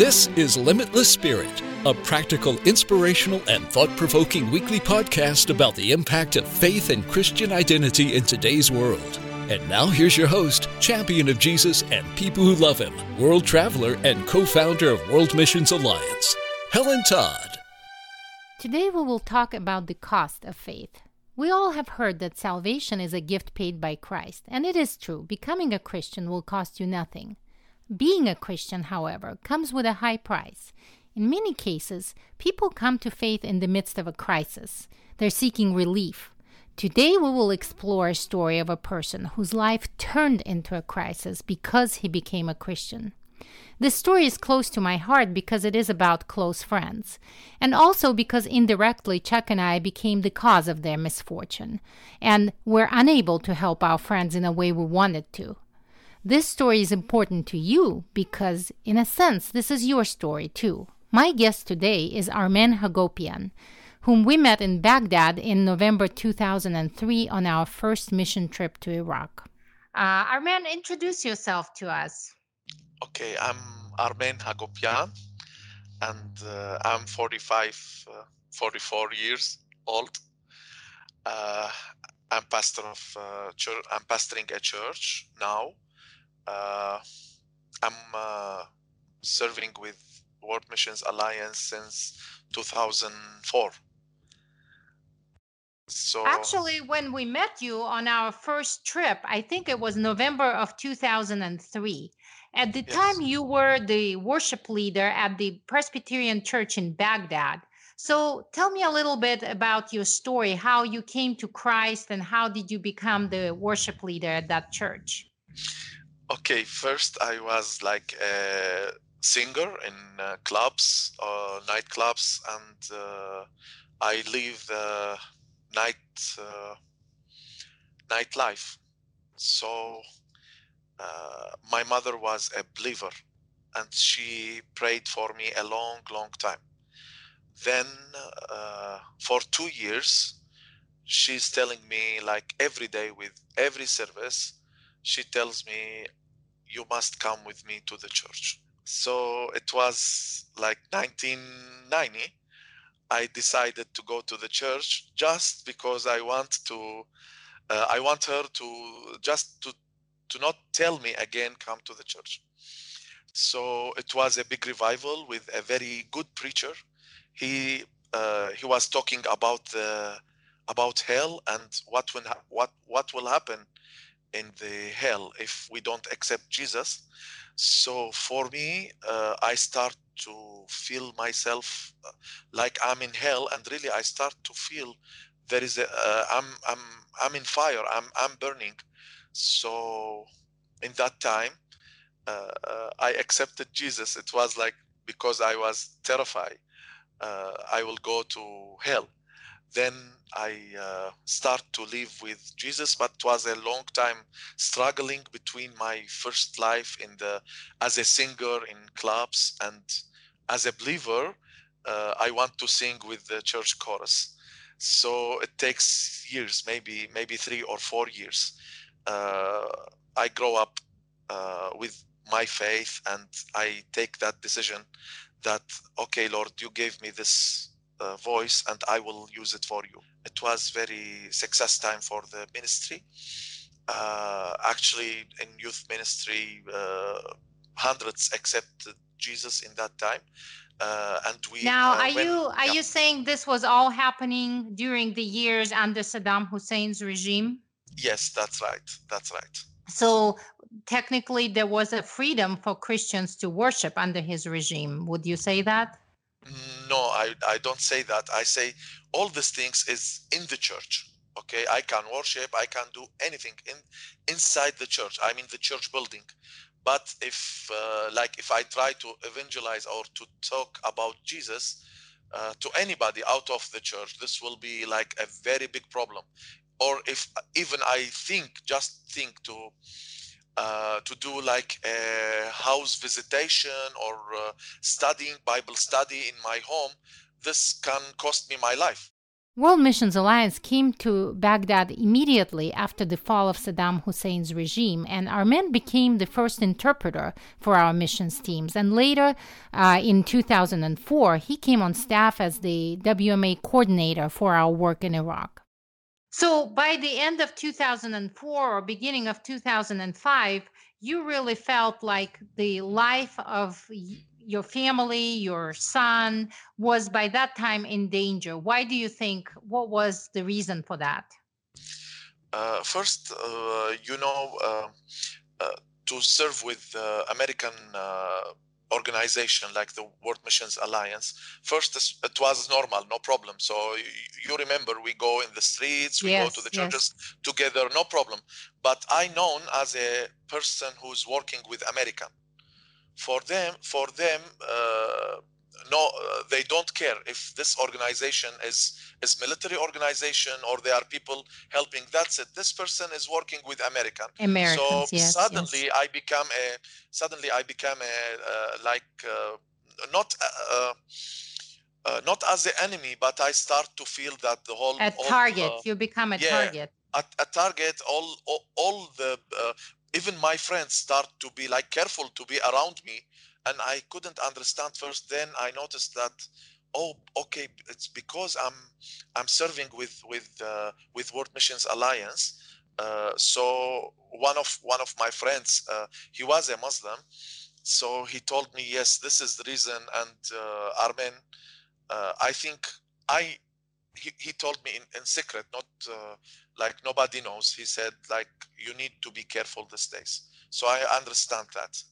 This is Limitless Spirit, a practical, inspirational, and thought provoking weekly podcast about the impact of faith and Christian identity in today's world. And now here's your host, champion of Jesus and people who love him, world traveler and co founder of World Missions Alliance, Helen Todd. Today we will talk about the cost of faith. We all have heard that salvation is a gift paid by Christ, and it is true. Becoming a Christian will cost you nothing. Being a Christian, however, comes with a high price. In many cases, people come to faith in the midst of a crisis. They're seeking relief. Today, we will explore a story of a person whose life turned into a crisis because he became a Christian. This story is close to my heart because it is about close friends, and also because indirectly Chuck and I became the cause of their misfortune, and were unable to help our friends in a way we wanted to. This story is important to you because, in a sense, this is your story too. My guest today is Armen Hagopian, whom we met in Baghdad in November 2003 on our first mission trip to Iraq. Uh, Armen, introduce yourself to us. Okay, I'm Armen Hagopian, and uh, I'm 45, uh, 44 years old. Uh, I'm pastor of uh, church. I'm pastoring a church now uh, I'm uh, serving with World Missions Alliance since 2004. So actually, when we met you on our first trip, I think it was November of 2003. At the yes. time, you were the worship leader at the Presbyterian Church in Baghdad. So tell me a little bit about your story, how you came to Christ, and how did you become the worship leader at that church? Okay, first I was like a singer in uh, clubs, uh, nightclubs, and uh, I live the night uh, nightlife. So uh, my mother was a believer, and she prayed for me a long, long time. Then uh, for two years, she's telling me like every day with every service she tells me you must come with me to the church. So it was like 1990. I decided to go to the church just because I want to. Uh, I want her to just to to not tell me again come to the church. So it was a big revival with a very good preacher. He uh, he was talking about the about hell and what will what what will happen in the hell if we don't accept Jesus. So for me, uh, I start to feel myself uh, like I'm in hell, and really I start to feel there is a uh, I'm I'm I'm in fire. I'm I'm burning. So in that time, uh, uh I accepted Jesus. It was like because I was terrified, uh, I will go to hell then I uh, start to live with Jesus, but it was a long time struggling between my first life in the as a singer in clubs and as a believer. Uh, I want to sing with the church chorus, so it takes years, maybe maybe three or four years. Uh, I grow up uh, with my faith, and I take that decision that okay, Lord, you gave me this uh, voice and I will use it for you. It was very success time for the ministry. Uh, actually, in youth ministry, uh, hundreds accepted Jesus in that time. Uh, and we now uh, are when, you are yeah. you saying this was all happening during the years under Saddam Hussein's regime? Yes, that's right. That's right. So technically, there was a freedom for Christians to worship under his regime. Would you say that? No I, I don't say that. I say all these things is in the church okay? I can worship i can do anything in inside the church. I mean the church building. But if uh, like if i try to evangelize or to talk about jesus uh, to anybody out of the church this will be like a very big problem. Or if even i think just think to uh, to do like a house visitation or uh, studying Bible study in my home, this can cost me my life. World Missions Alliance came to Baghdad immediately after the fall of Saddam Hussein's regime, and Armen became the first interpreter for our missions teams. And later, uh, in 2004, he came on staff as the WMA coordinator for our work in Iraq. So by the end of 2004 or beginning of 2005, you really felt like the life of your family, your son was by that time in danger. Why do you think? What was the reason for that? Uh, first, uh, you know, uh, uh to serve with uh, American uh, organization like the World Missions Alliance. First, it was normal, no problem. So you remember, we go in the streets, we yes, go to the churches yes. together, no problem. But I known as a person who's working with American. For them, for them, uh, no uh, they don't care if this organization is is military organization or they are people helping. That's it. This person is working with american. Americans, so yes, suddenly yes. i become a suddenly i become a uh, like uh, not uh, uh, uh, not as the enemy but i start to feel that the whole a target. you become a yeah, target. a, a, target. All all, all the even my friends start to be like careful to be around me and I couldn't understand first. Then I noticed that oh okay it's because i'm i'm serving with with uh, with world missions alliance uh, so one of one of my friends uh, he was a muslim so he told me yes this is the reason and uh, armen uh, i think i he, he told me in, in secret not uh, like nobody knows he said like you need to be careful these days so i understand that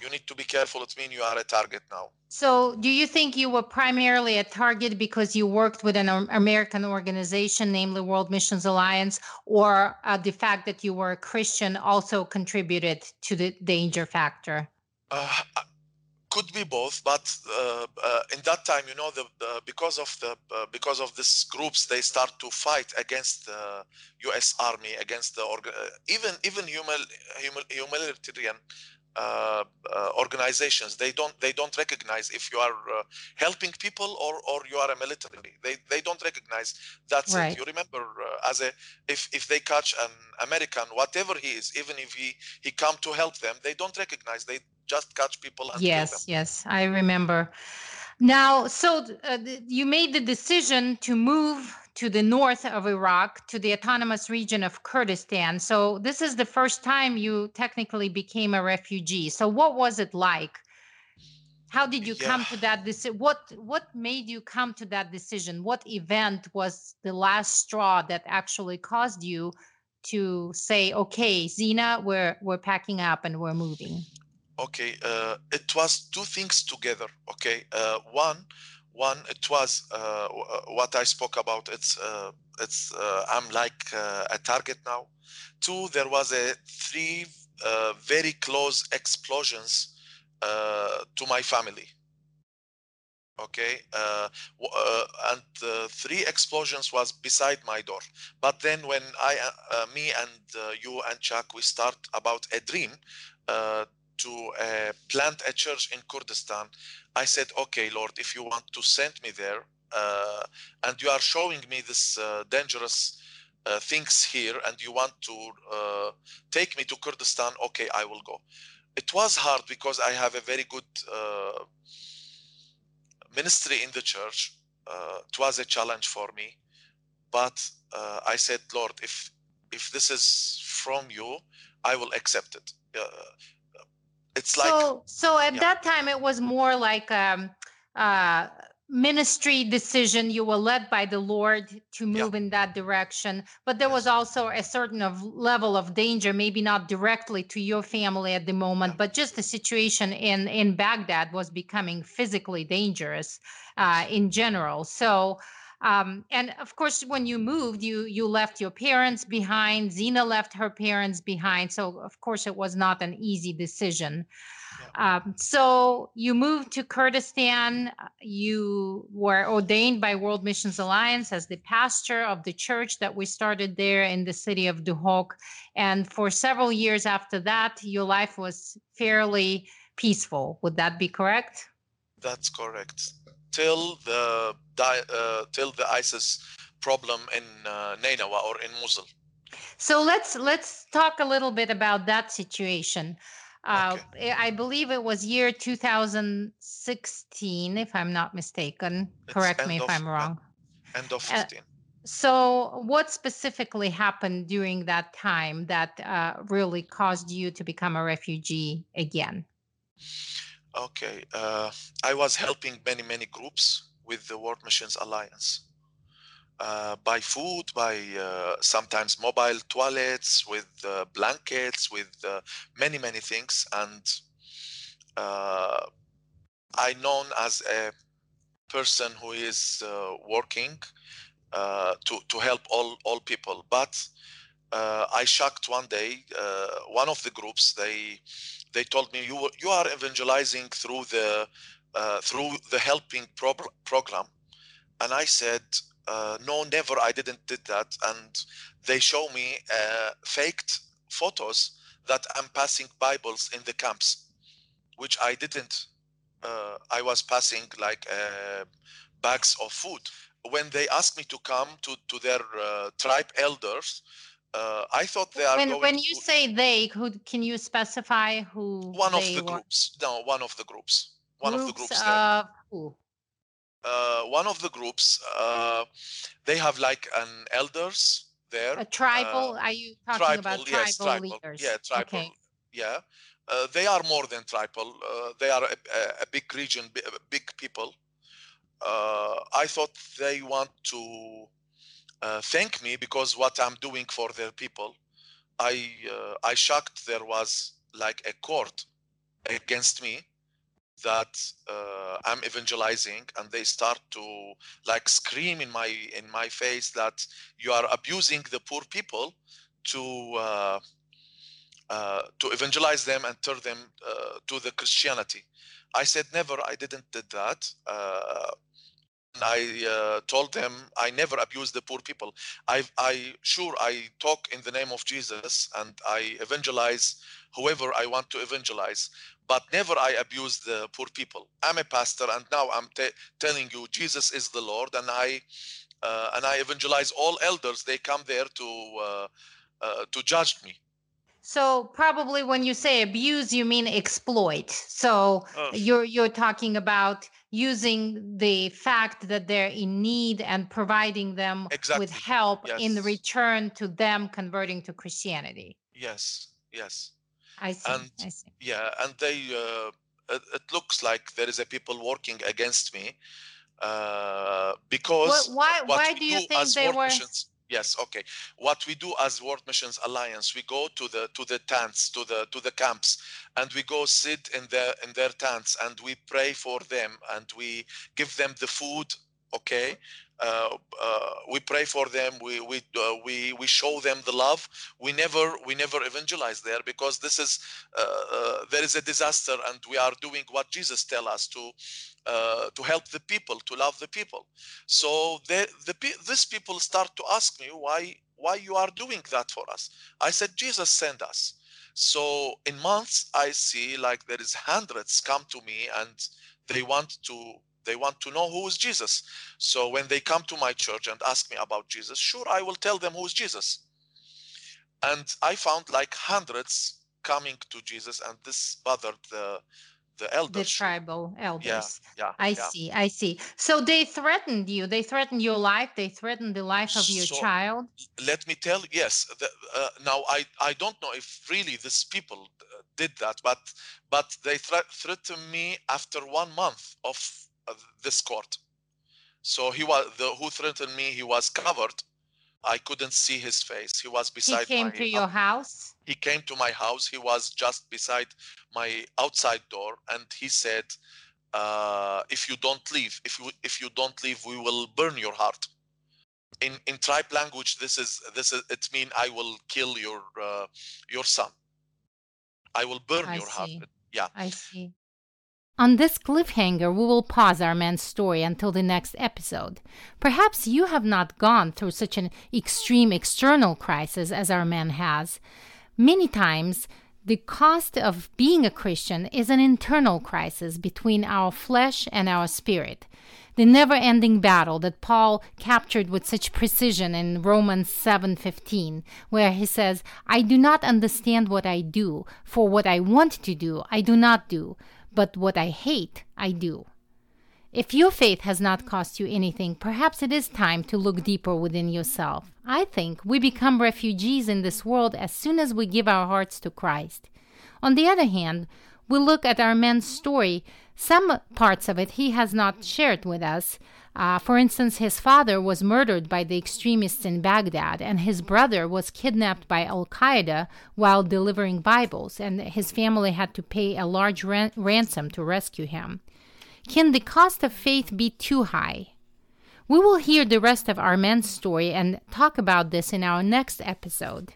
you need to be careful. It means you are a target now. So, do you think you were primarily a target because you worked with an American organization, namely World Missions Alliance, or uh, the fact that you were a Christian also contributed to the danger factor? Uh, could be both, but uh, uh in that time, you know, the, because of the uh, because of these groups, they start to fight against the U.S. Army, against the uh, even even human, human humanitarian uh, uh, organizations they don't they don't recognize if you are uh, helping people or or you are a military. They they don't recognize that's right. it you remember uh, as a if if they catch an american whatever he is even if he he come to help them they don't recognize. They just catch people and yes yes i remember. Now so uh, you made the decision to move to the north of Iraq, to the autonomous region of Kurdistan. So, this is the first time you technically became a refugee. So, what was it like? How did you yeah. come to that decision? What what made you come to that decision? What event was the last straw that actually caused you to say, "Okay, Zena, we're we're packing up and we're moving"? Okay, uh, it was two things together. Okay, uh, one one it was uh, uh, what i spoke about it's uh, it's uh, i'm like uh, a target now. Two there was a three uh, very close explosions to my family. Okay and three explosions was beside my door. But then when i me and you and chuck we start about a dream to uh, plant a church in Kurdistan, I said, okay, Lord, if you want to send me there uh, and you are showing me this uh, dangerous uh, things here and you want to uh, take me to Kurdistan, okay, I will go. It was hard because I have a very good uh, ministry in the church. it was a challenge for me, but I said, Lord, if if this is from you, I will accept it it's like so so at yeah. that time it was more like um uh ministry decision you were led by the lord to move yeah. in that direction but there yes. was also a certain of level of danger maybe not directly to your family at the moment yeah. but just the situation in in baghdad was becoming physically dangerous uh, in general so um, and of course, when you moved, you you left your parents behind. Zena left her parents behind. So of course, it was not an easy decision. Yeah. Um, so you moved to Kurdistan. You were ordained by World Missions Alliance as the pastor of the church that we started there in the city of Duhok. And for several years after that, your life was fairly peaceful. Would that be correct? That's correct. Till the uh, till the ISIS problem in uh, Nineveh or in Mosul. So let's let's talk a little bit about that situation. Uh, okay. I believe it was year 2016, if I'm not mistaken. It's Correct me if of, I'm wrong. End of 15. Uh, so, what specifically happened during that time that uh, really caused you to become a refugee again? Okay, uh, I was helping many, many groups with the World Missions Alliance. Uh, by food, by uh, sometimes mobile toilets, with uh, blankets, with uh, many, many things. And uh, I known as a person who is uh, working to, to help all, all people. But I shocked one day, one of the groups, they, they told me, you, you are evangelizing through the, through the helping pro- program. And I said, uh, no, never, I didn't did that. And they show me uh, faked photos that I'm passing Bibles in the camps, which I didn't. Uh, I was passing like uh, bags of food. When they asked me to come to, to their uh, tribe elders, uh, I thought they are when, going when you to, say they, who can you specify who? One of the were? groups. No, one of the groups. One groups of the groups. Of who? uh, one of the groups uh, they have like an elders there a tribal uh, are you talking tribal, about yes, tribal, tribal leaders yeah tribal okay. yeah uh, they are more than tribal uh, they are a, a, big region big people uh, i thought they want to thank me because what i'm doing for their people i i shocked there was like a court against me that uh, I'm evangelizing and they start to like scream in my in my face that you are abusing the poor people to uh, uh, to evangelize them and turn them uh, to the Christianity. I said never. I didn't did that. Uh, I uh, told them I never abuse the poor people. I, I sure I talk in the name of Jesus and I evangelize whoever I want to evangelize, but never I abuse the poor people. I'm a pastor and now I'm t- telling you Jesus is the Lord and I uh, and I evangelize all elders. They come there to uh, uh to judge me. So probably when you say abuse, you mean exploit. So you're you're talking about using the fact that they're in need and providing them exactly. with help yes. in return to them converting to Christianity. Yes, yes. I see. And I see. yeah, and they uh, it, it, looks like there is a people working against me uh, because why why do you think they were? Missions, yes okay. What we do as world missions alliance we go to the to the tents to the to the camps and we go sit in their in their tents and we pray for them and we give them the food okay? Uh, uh, we pray for them we we uh, we we show them the love. We never we never evangelize there because this is uh, uh, there is a disaster and we are doing what jesus tell us to uh, to help the people to love the people. So the the these people start to ask me why why you are doing that for us? I said jesus sent us. So in months i see like there is hundreds come to me and they want to they want to know who is Jesus. So when they come to my church and ask me about Jesus, sure, I will tell them who is Jesus. And I found like hundreds coming to Jesus, and this bothered the the elders. The tribal elders. Yeah, yeah. I yeah. see. I see. So they threatened you. They threatened your life. They threatened the life of your so, child. Let me tell. Yes. The, uh, now I I don't know if really these people uh, did that, but but they thre- threatened me after one month of this court. So he was the who threatened me. He was covered. I couldn't see his face. He was beside. He came my, to your house. He came to my house. He was just beside my outside door, and he said, uh, "If you don't leave, if you if you don't leave, we will burn your heart." In in tribe language, this is this is it mean I will kill your uh, your son. I will burn I your see. heart. Yeah. I see. On this cliffhanger, we will pause Armen's story until the next episode. Perhaps you have not gone through such an extreme external crisis as Armen has. Many times, The cost of being a Christian is an internal crisis between our flesh and our spirit. The never-ending battle that Paul captured with such precision in Romans 7:15, where he says, "I do not understand what I do, for what I want to do, I do not do, but what I hate, I do." If your faith has not cost you anything, perhaps it is time to look deeper within yourself. I think we become refugees in this world as soon as we give our hearts to Christ. On the other hand, we look at Armen's story. Some parts of it he has not shared with us. Uh, for instance, his father was murdered by the extremists in Baghdad, and his brother was kidnapped by Al Qaeda while delivering Bibles, and his family had to pay a large ran- ransom to rescue him. Can the cost of faith be too high? We will hear the rest of Armen's story and talk about this in our next episode.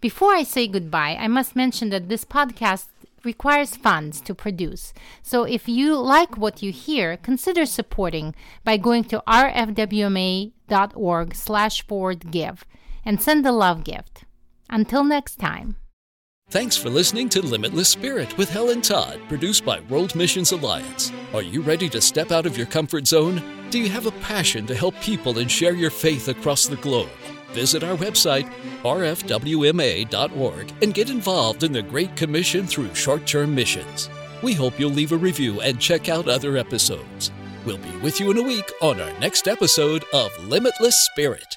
Before I say goodbye, I must mention that this podcast requires funds to produce. So if you like what you hear, consider supporting by going to rfwma.org slash forward give and send a love gift. Until next time. Thanks for listening to Limitless Spirit with Helen Todd, produced by World Missions Alliance. Are you ready to step out of your comfort zone? Do you have a passion to help people and share your faith across the globe? Visit our website, rfwma.org, and get involved in the Great Commission through short term missions. We hope you'll leave a review and check out other episodes. We'll be with you in a week on our next episode of Limitless Spirit.